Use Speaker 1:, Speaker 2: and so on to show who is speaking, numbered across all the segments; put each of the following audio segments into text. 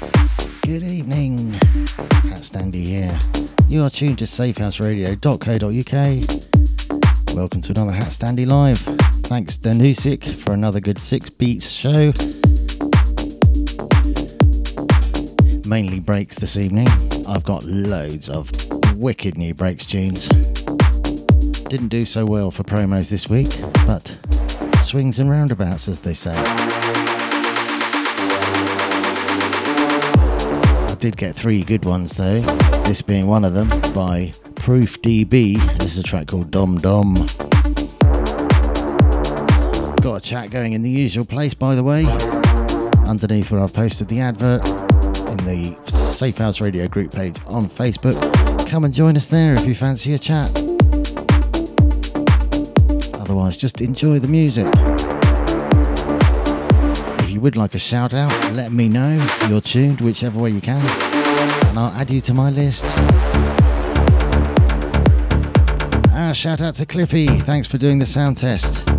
Speaker 1: Good evening, Hat Standy here. You are tuned to safehouseradio.co.uk. Welcome to another Hat Standy Live. Thanks Danusik for another good six beats show. Mainly breaks this evening. I've got loads of wicked new breaks tunes. Didn't do so well for promos this week, but swings and roundabouts, as they say. Did get three good ones though, this being one of them by Proof DB. This is a track called Dom Dom. Got a chat going in the usual place, by the way, underneath where I've posted the advert in the Safe House Radio group page on Facebook. Come and join us there if you fancy a chat. Otherwise, just enjoy the music. You would like a shout out, let me know you're tuned, whichever way you can, and I'll add you to my list. Ah, shout out to Cliffy, thanks for doing the sound test.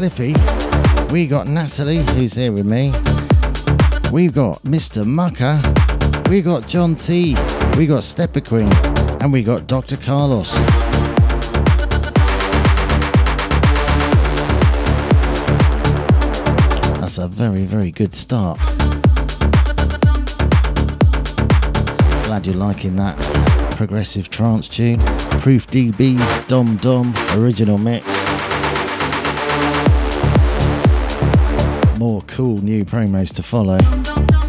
Speaker 1: Cliffy. We got Natalie, who's here with me. We've got Mr. Mucker. We got John T. We got Stepper Queen. And we got Dr. Carlos.
Speaker 2: That's a very, very good start. Glad you're liking that progressive trance tune. Proof DB, Dom Dom, original mix. More cool new promos to follow.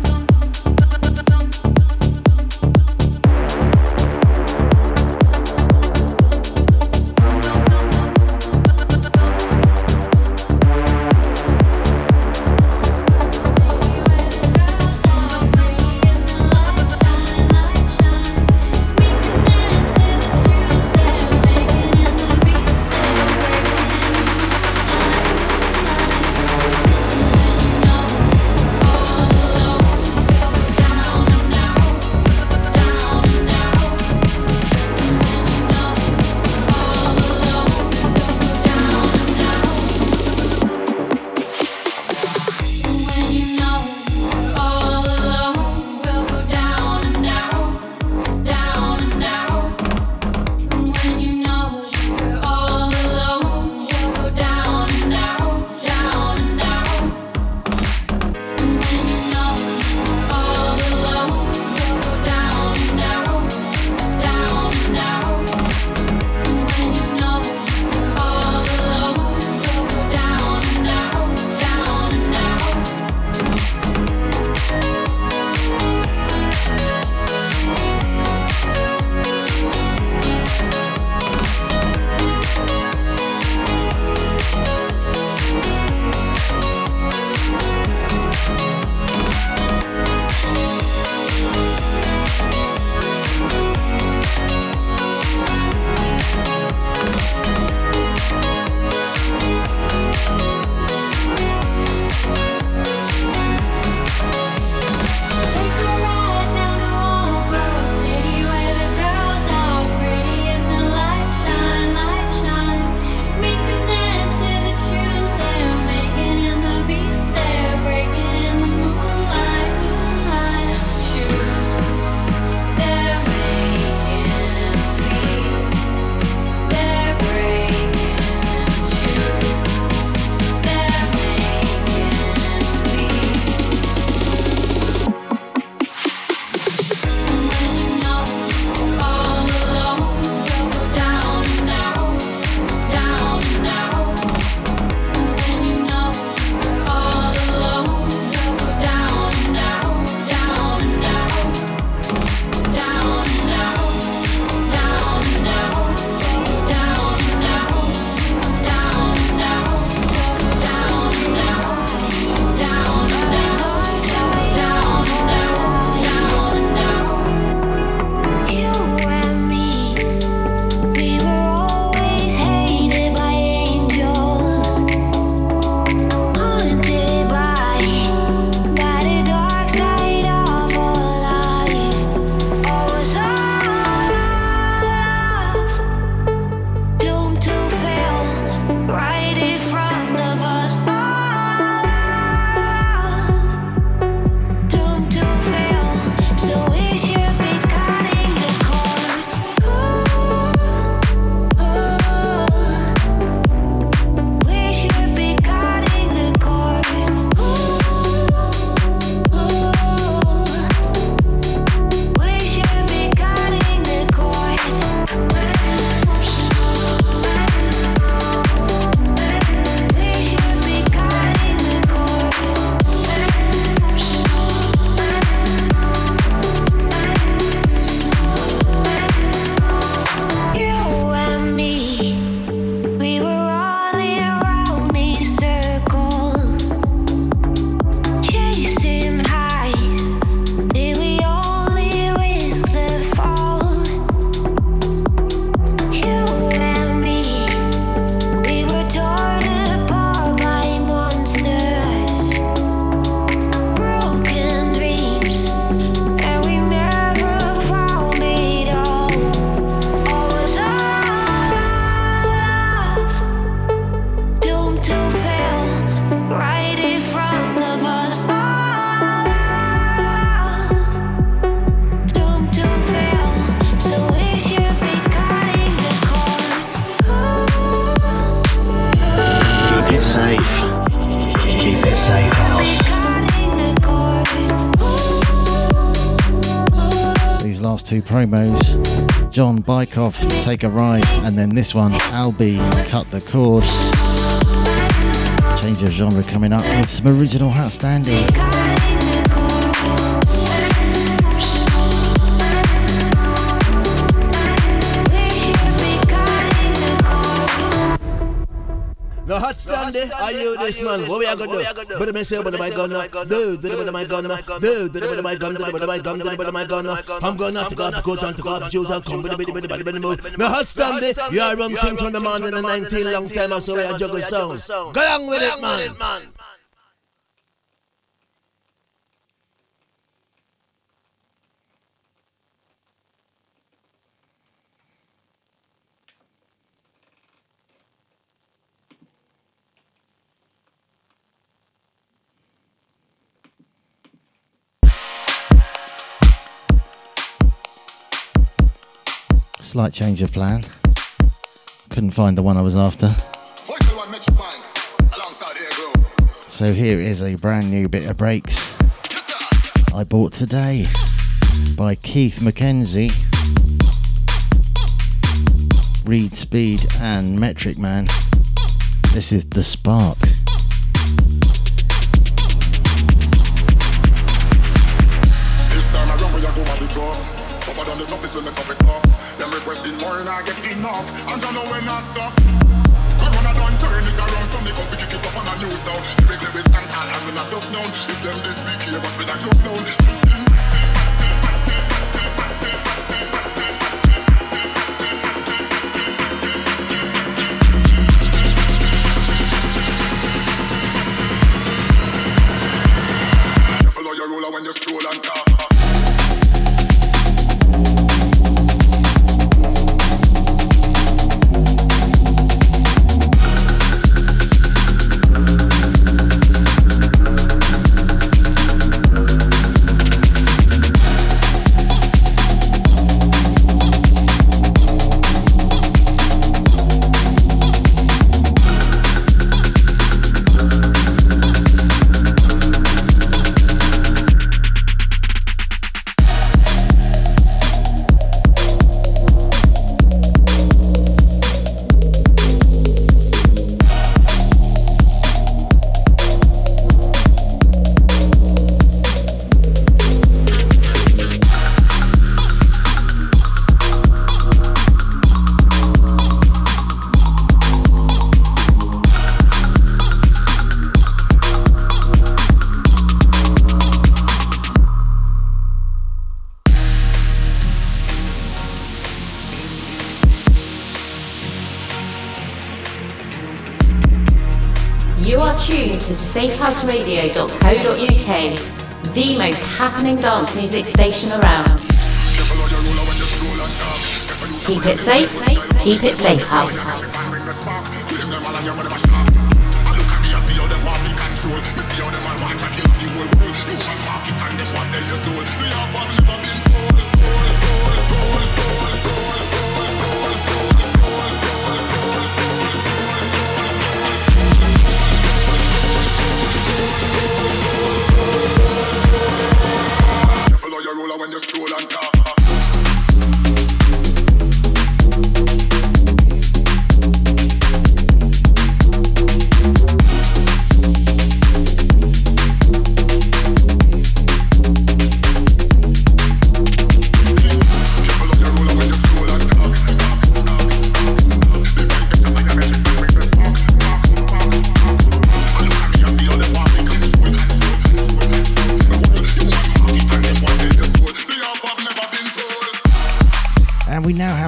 Speaker 1: Promos. John Bykov, Take a Ride, and then this one, Albi, Cut the Cord. Change of genre coming up with some original Hat
Speaker 3: hot stand. Are you this man? What we are gonna do? But me say, but my gun, do, do, but my gun, do, do, but my gun, do, but my gun, do, but my gun. I'm gonna have to go up, to go down to go up, shoes and come, but the but the move. No hot stand there. You are run things from the man in the 19 long time, so we are juggle sound. Go along with it, man.
Speaker 1: Slight change of plan. Couldn't find the one I was after. So here is a brand new bit of breaks I bought today by Keith MacKenzie, Reid Speed, and Metric Man. This is The Spark.
Speaker 4: tougher than the toughest the I get enough. And I know when I stop. Corona don't turn it around, so me come fi kick it up on a new sound. The big we stand tall and we not duck down. If them this week here, bust with a jump down. Listen. When you stroll on top
Speaker 5: safehouseradio.co.uk, the most happening dance music station around. Keep it safe, keep it safe house.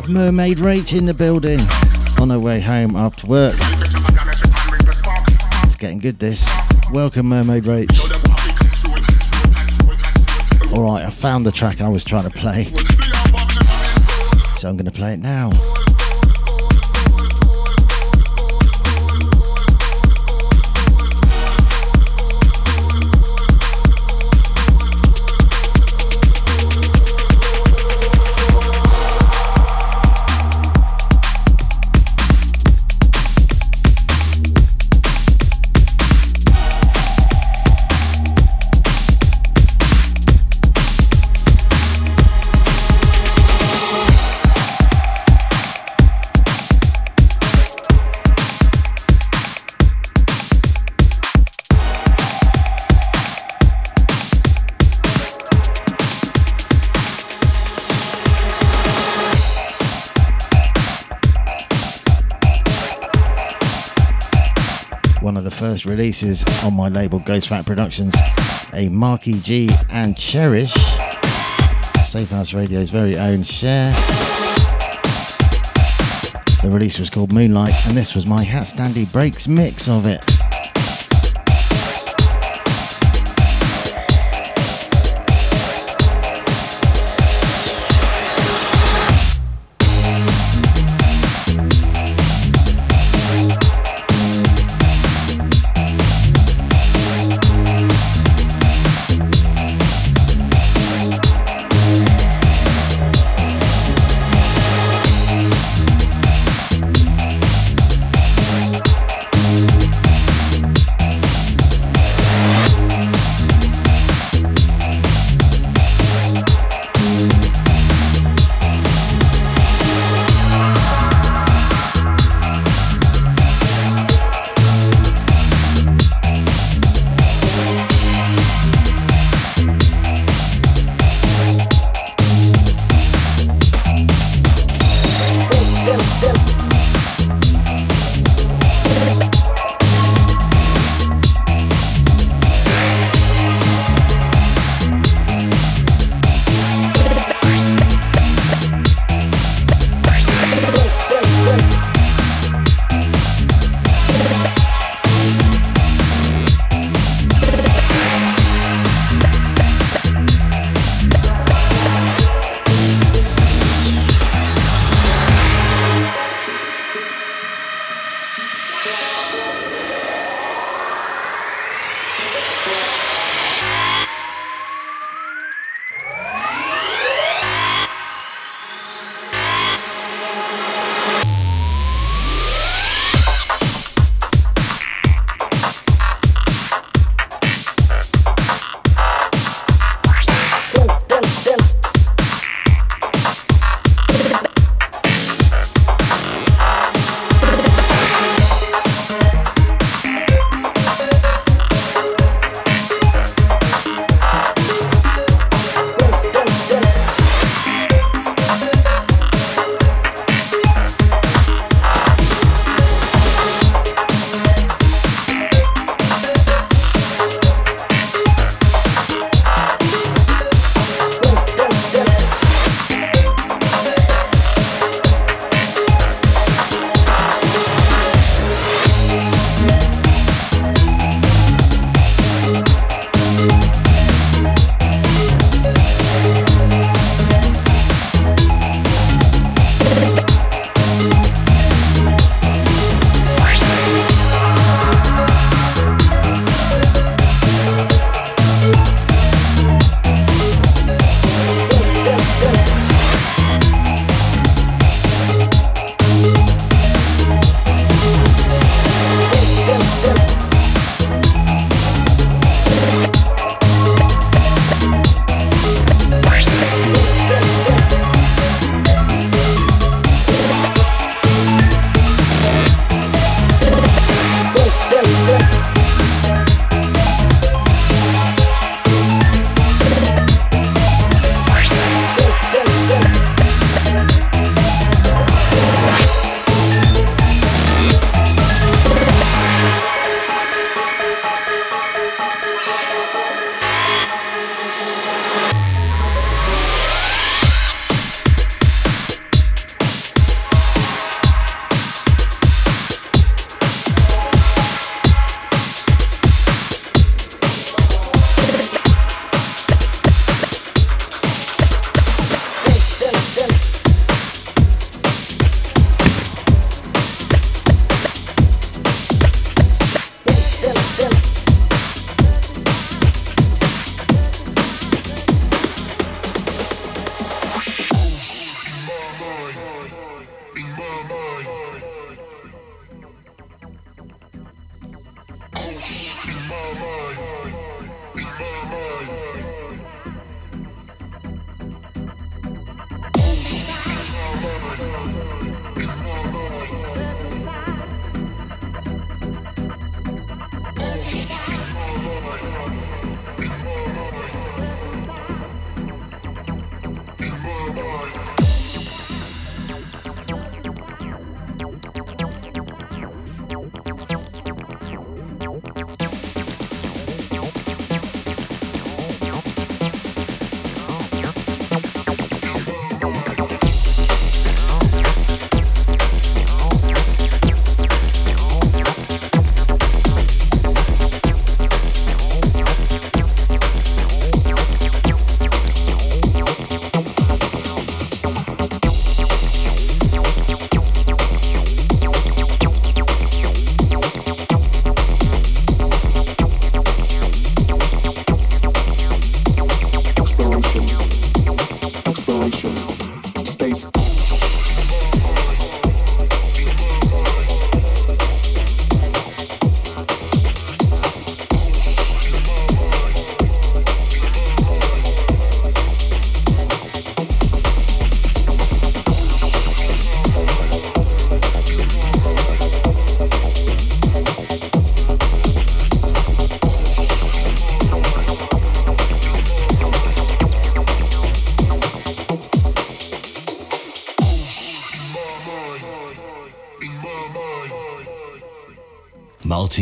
Speaker 1: Mermaid Rach in the building on her way home after work. It's getting good, this. Welcome, Mermaid Rach. Alright, I found the track I was trying to play. So I'm going to play it now. Releases on my label Ghost Fat Productions, a Mark EG and Cherish, Safe House Radio's very own share. The release was called Moonlight, and this was my Hat Standy Breaks mix of it.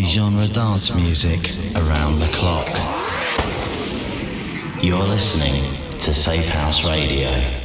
Speaker 2: Multi-genre dance music around the clock. You're listening to Safe House Radio.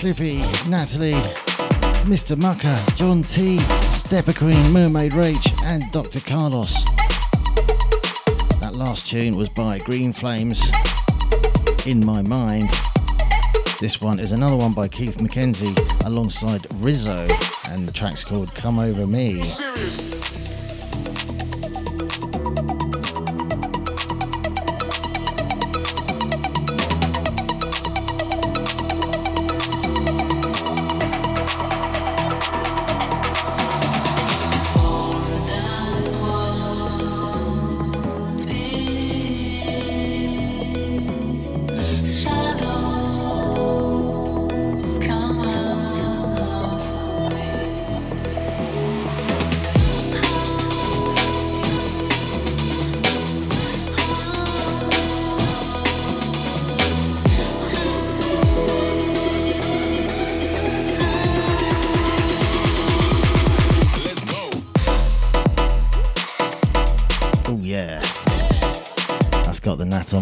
Speaker 1: Cliffy, Natalie, Mr. Mucker, John T, Stepper Queen, Mermaid Rach, and Dr. Carlos. That last tune was by GreenFlamez, In My Mind. This one is another one by Keith MacKenzie alongside Mizzo, and the track's called Come Over Me.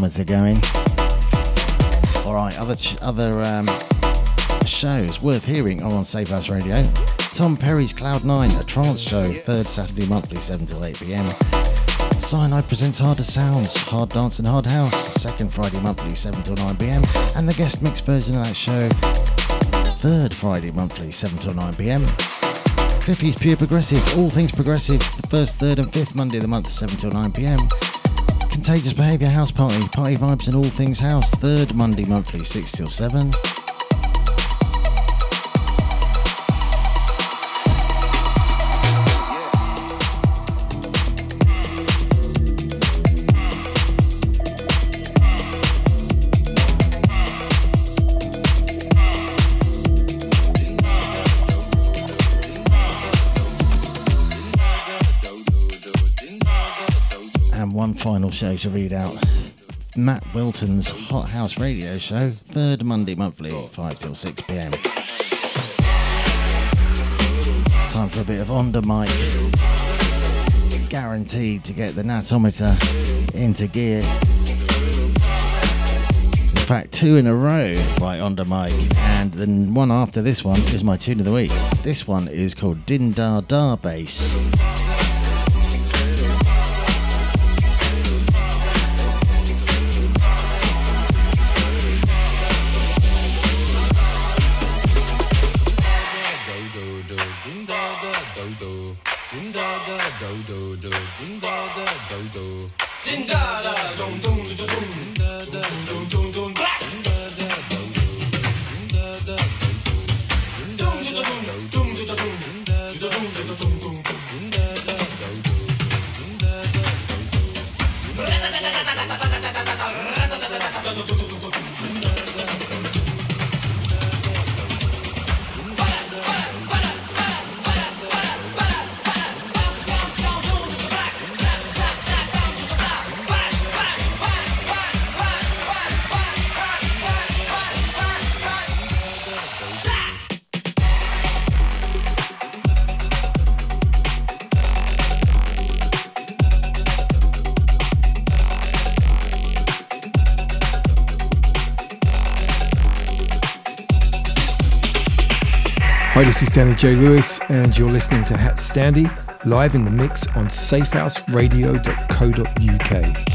Speaker 1: Are going. All right, other ch- other um, shows worth hearing are on Safe House Radio. Tom Perry's Cloud Nine, a trance show, third Saturday monthly, 7 till 8 pm. Cyanide presents Harder Sounds, Hard Dance and Hard House, second Friday monthly, 7 till 9 pm, and the guest mix version of that show, third Friday monthly, 7 till 9 pm. Cliffy's Pure Progressive, all things progressive, the first, third, and fifth Monday of the month, 7 till 9 pm. Contagious Behaviour House Party, party vibes and all things house, third Monday monthly, 6 till 7. Final show to read out. Matt Wilton's Hot House Radio Show, third Monday monthly, 5 till 6 pm. Time for a bit of Ondamike. Guaranteed to get the natometer into gear. In fact, two in a row by Ondamike, and the one after this one is my tune of the week. This one is called Din Da Da Bass.
Speaker 6: This is Danny J. Lewis, and you're listening to Hat Standy live in the mix on safehouseradio.co.uk.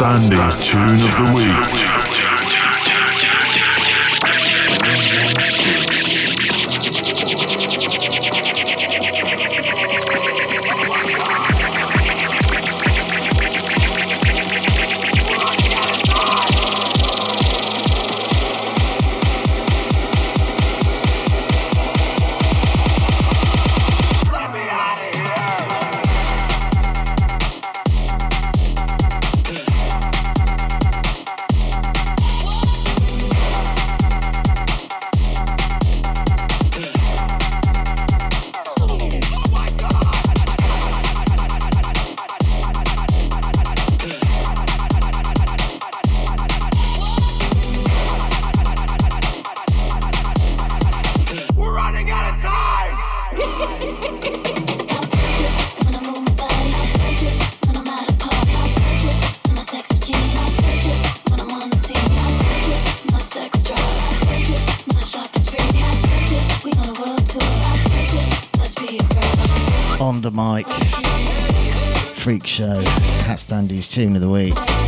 Speaker 7: Standy's Tune of the Week.
Speaker 1: On the mic. Freak Show, HatStandy's tune of the week.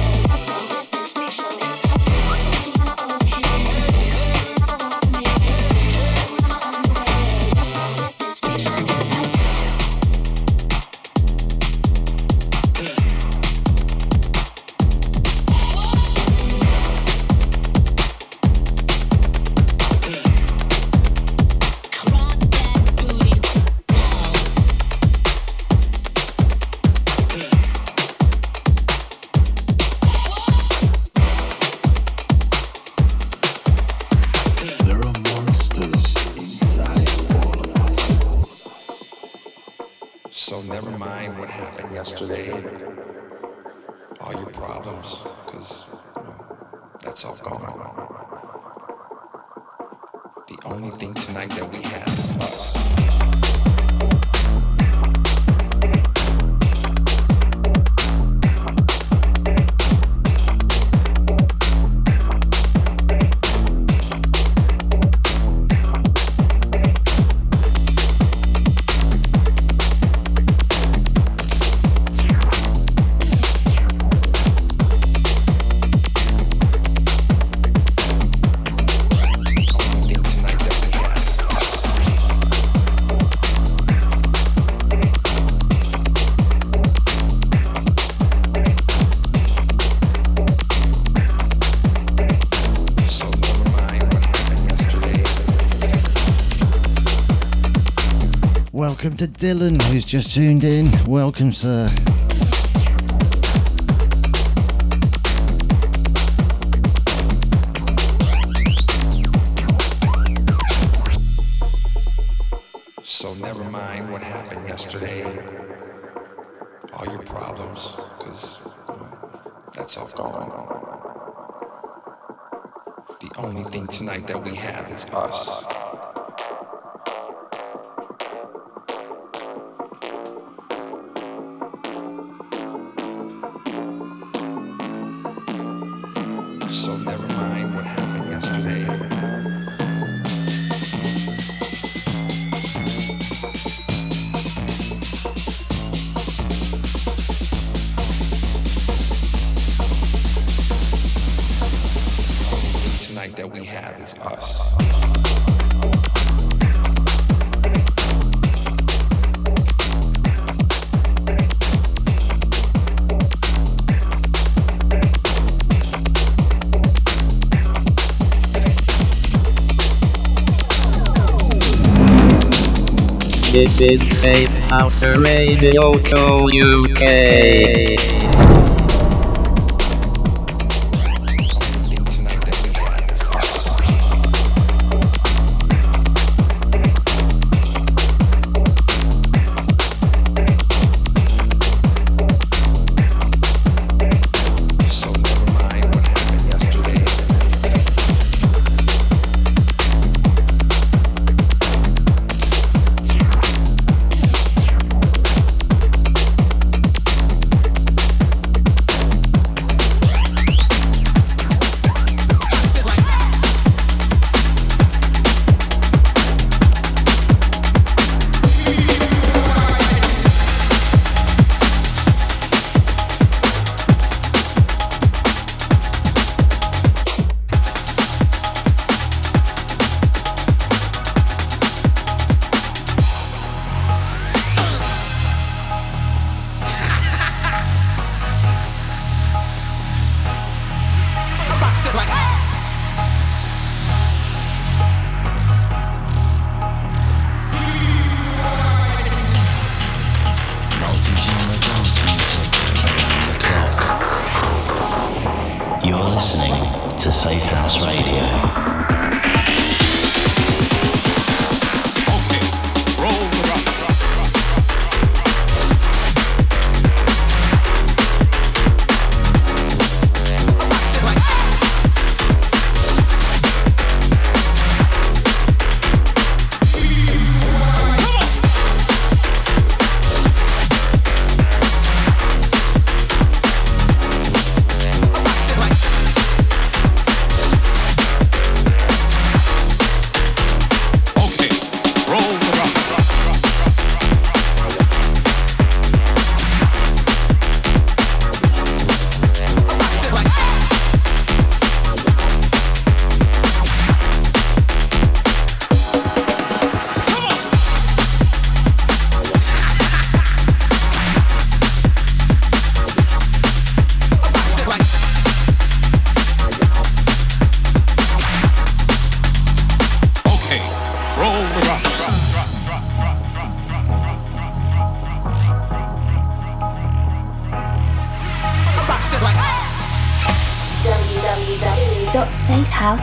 Speaker 1: Welcome to Dylan, who's just tuned in. Welcome, sir.
Speaker 8: So never mind what happened yesterday, all your problems, because that's all gone. The only thing tonight that we have is us.
Speaker 9: This is Safe House Radio Co. UK.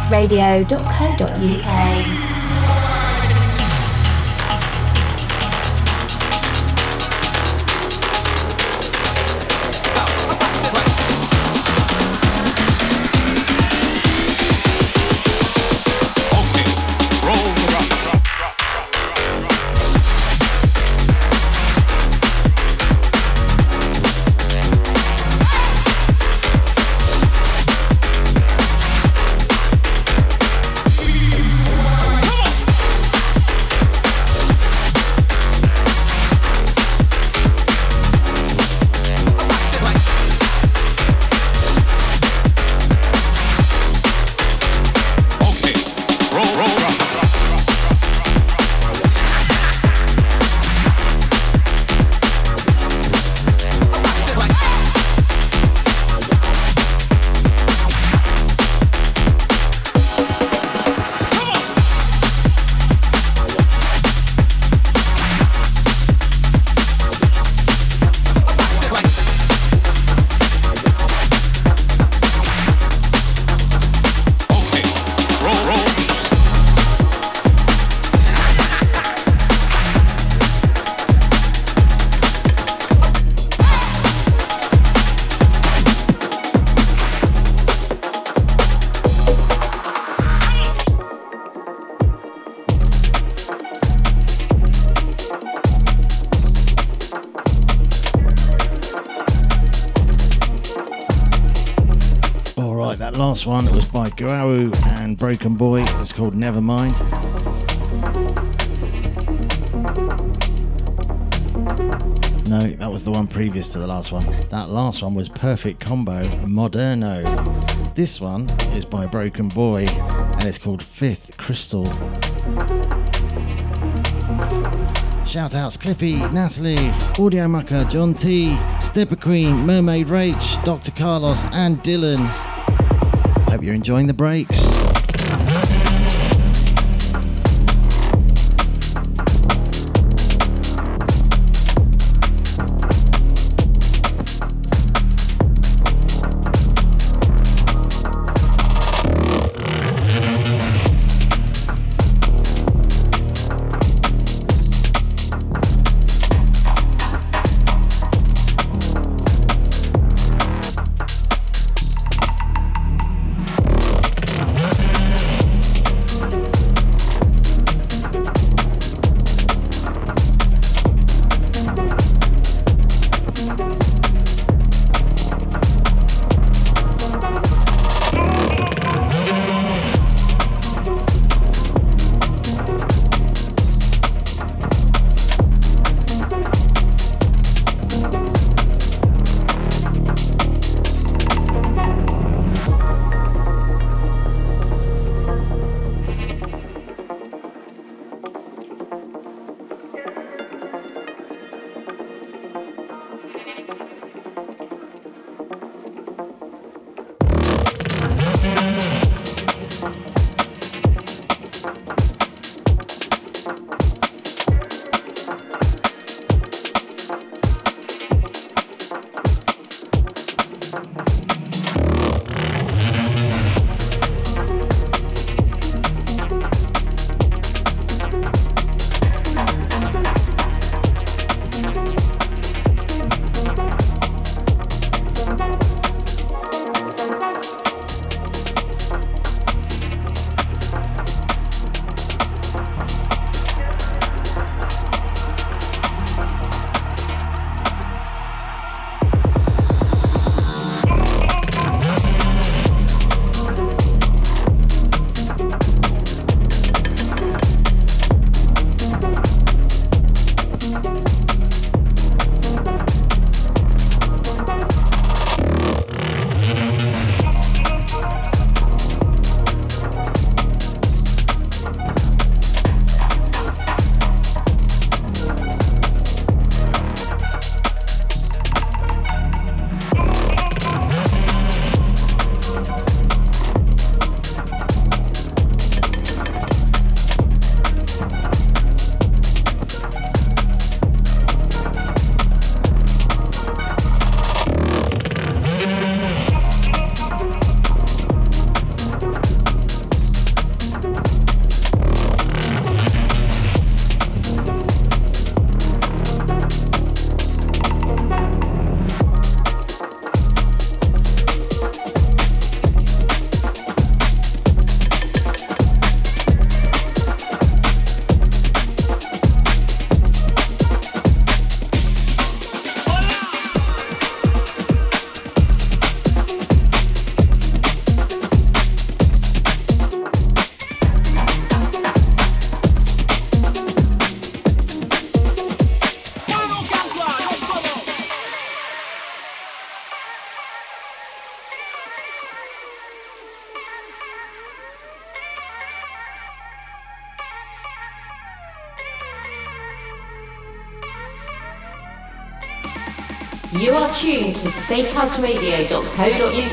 Speaker 10: houseradio.co.uk.
Speaker 1: last one that was by Guau and Broken Boy. It's called Nevermind. No, that was the one previous to the last one. That last one was Perfect Kombo Moderno. This one is by Broken Boy and it's called Fifth Crystal. Shout outs Cliffy, Natalie, Audio Mucker, John T, Stepper Queen, Mermaid Rach, Dr. Carlos, and Dylan. You're enjoying the breaks.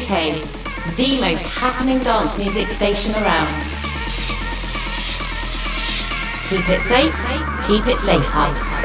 Speaker 4: safehouseradio.co.uk, the most happening dance music station around. Keep it safe, keep it safe house.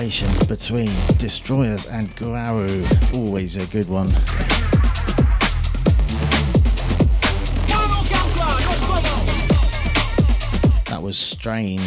Speaker 1: Between Destroyers and Guau. Always a good one. That was Strain.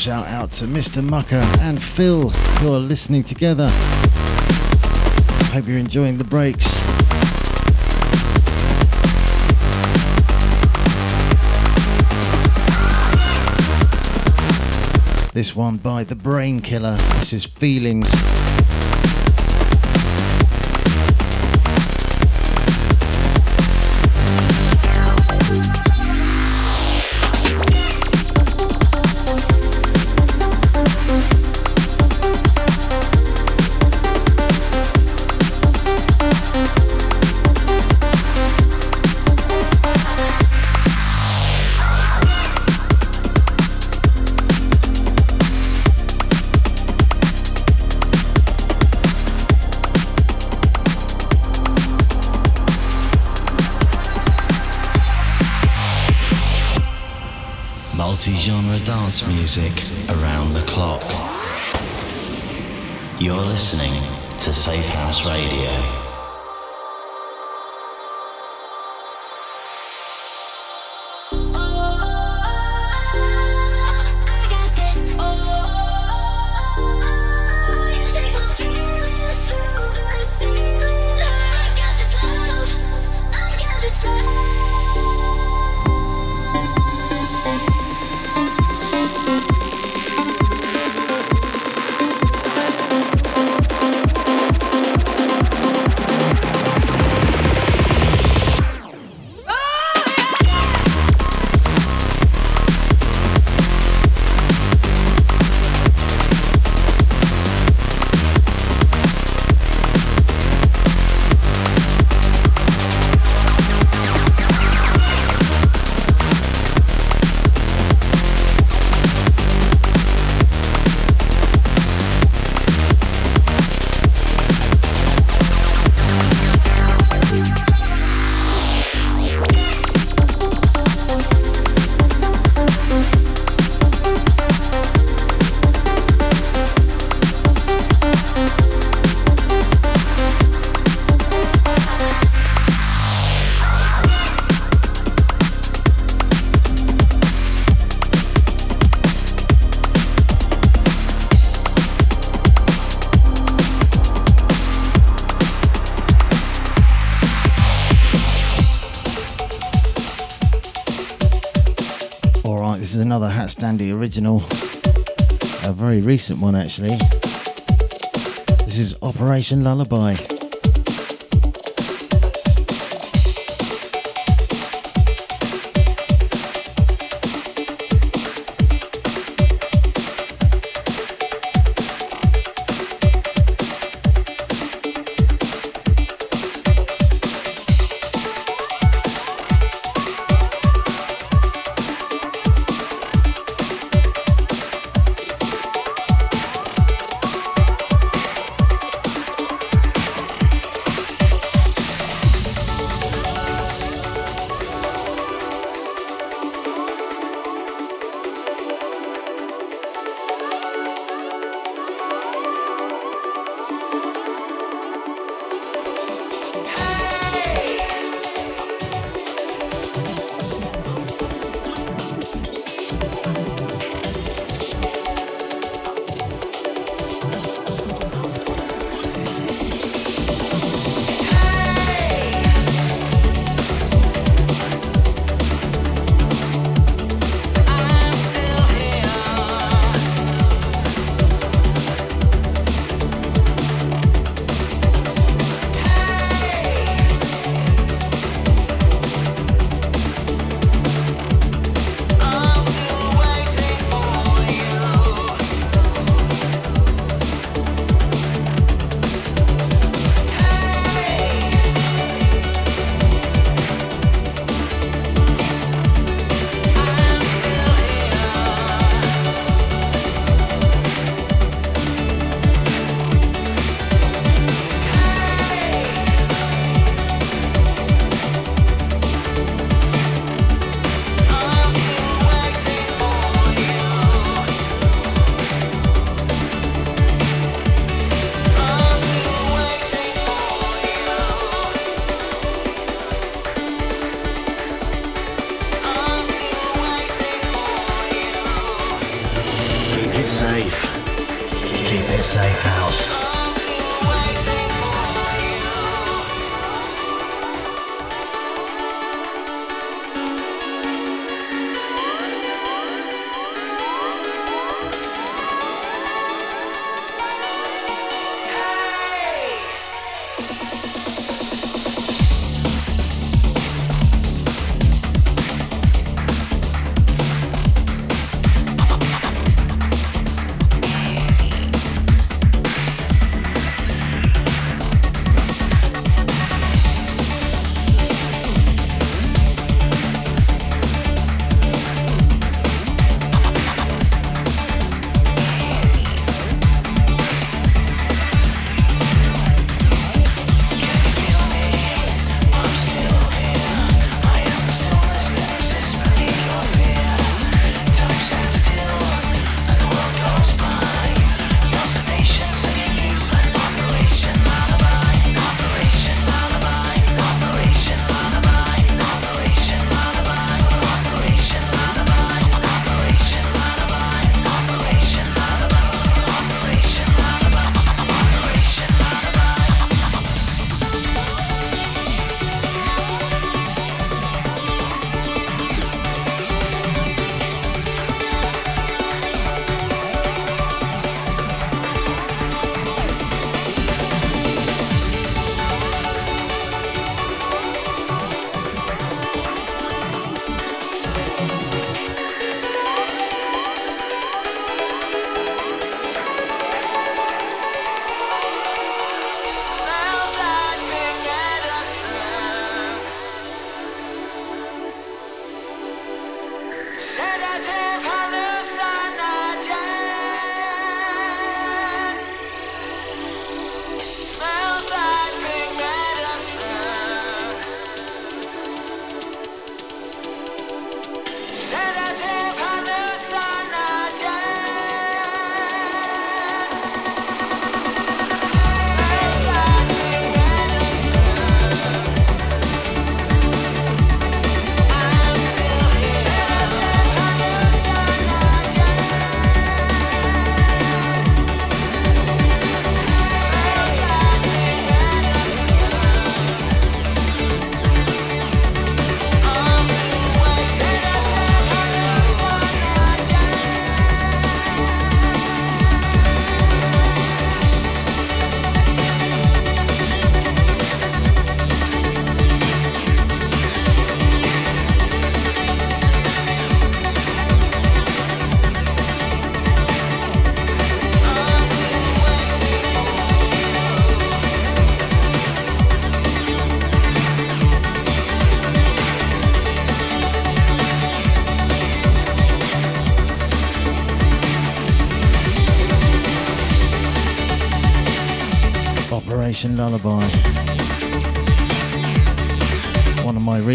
Speaker 1: Shout out to Mr. Mucker and Phil who are listening together. Hope you're enjoying the breaks. This one by The Brainkiller. This is Feelings. Original, a very recent one actually. This is Operation Lullaby.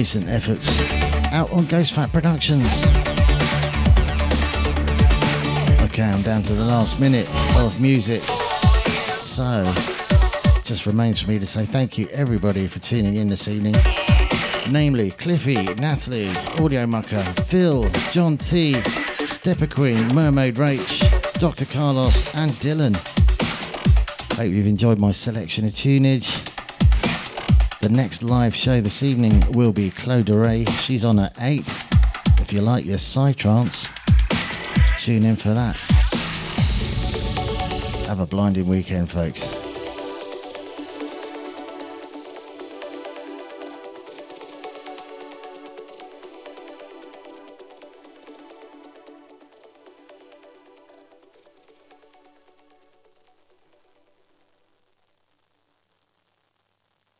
Speaker 1: Recent efforts out on Ghost Fat Productions. Okay, I'm down to the last minute of music. So, just remains for me to say thank you everybody for tuning in this evening. Namely, Cliffy, Natalie, Audio Mucker, Phil, John T, Stepper Queen, Mermaid Rach, Dr. Carlos, and Dylan. Hope you've enjoyed my selection of tunage. The next live show this evening will be Claude Ray. She's on at 8. If you like your psytrance, tune in for that. Have a blinding weekend, folks.